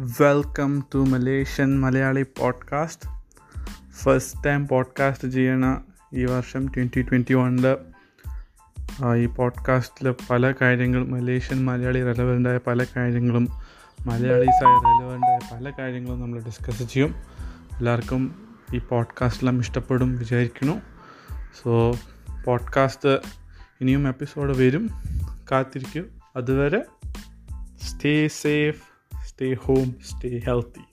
Welcome to Malaysian Malayali podcast first time podcast ചെയ്യണ ഈ വർഷം ട്വന്റി ട്വന്റി വണ്ണിൽ ഈ പോഡ്കാസ്റ്റിൽ പല കാര്യങ്ങളും മലേഷ്യൻ മലയാളി റെലവന്റായ പല കാര്യങ്ങളും മലയാളീസായ റെലവന്റായ പല കാര്യങ്ങളും നമ്മൾ ഡിസ്കസ് ചെയ്യും. എല്ലാവർക്കും ഈ പോഡ്കാസ്റ്റെല്ലാം ഇഷ്ടപ്പെടും വിചാരിക്കുന്നു. സോ പോഡ്കാസ്റ്റ് ഇനിയും എപ്പിസോഡ് വരും. കാത്തിരിക്കും. അതുവരെ stay safe stay home, stay healthy.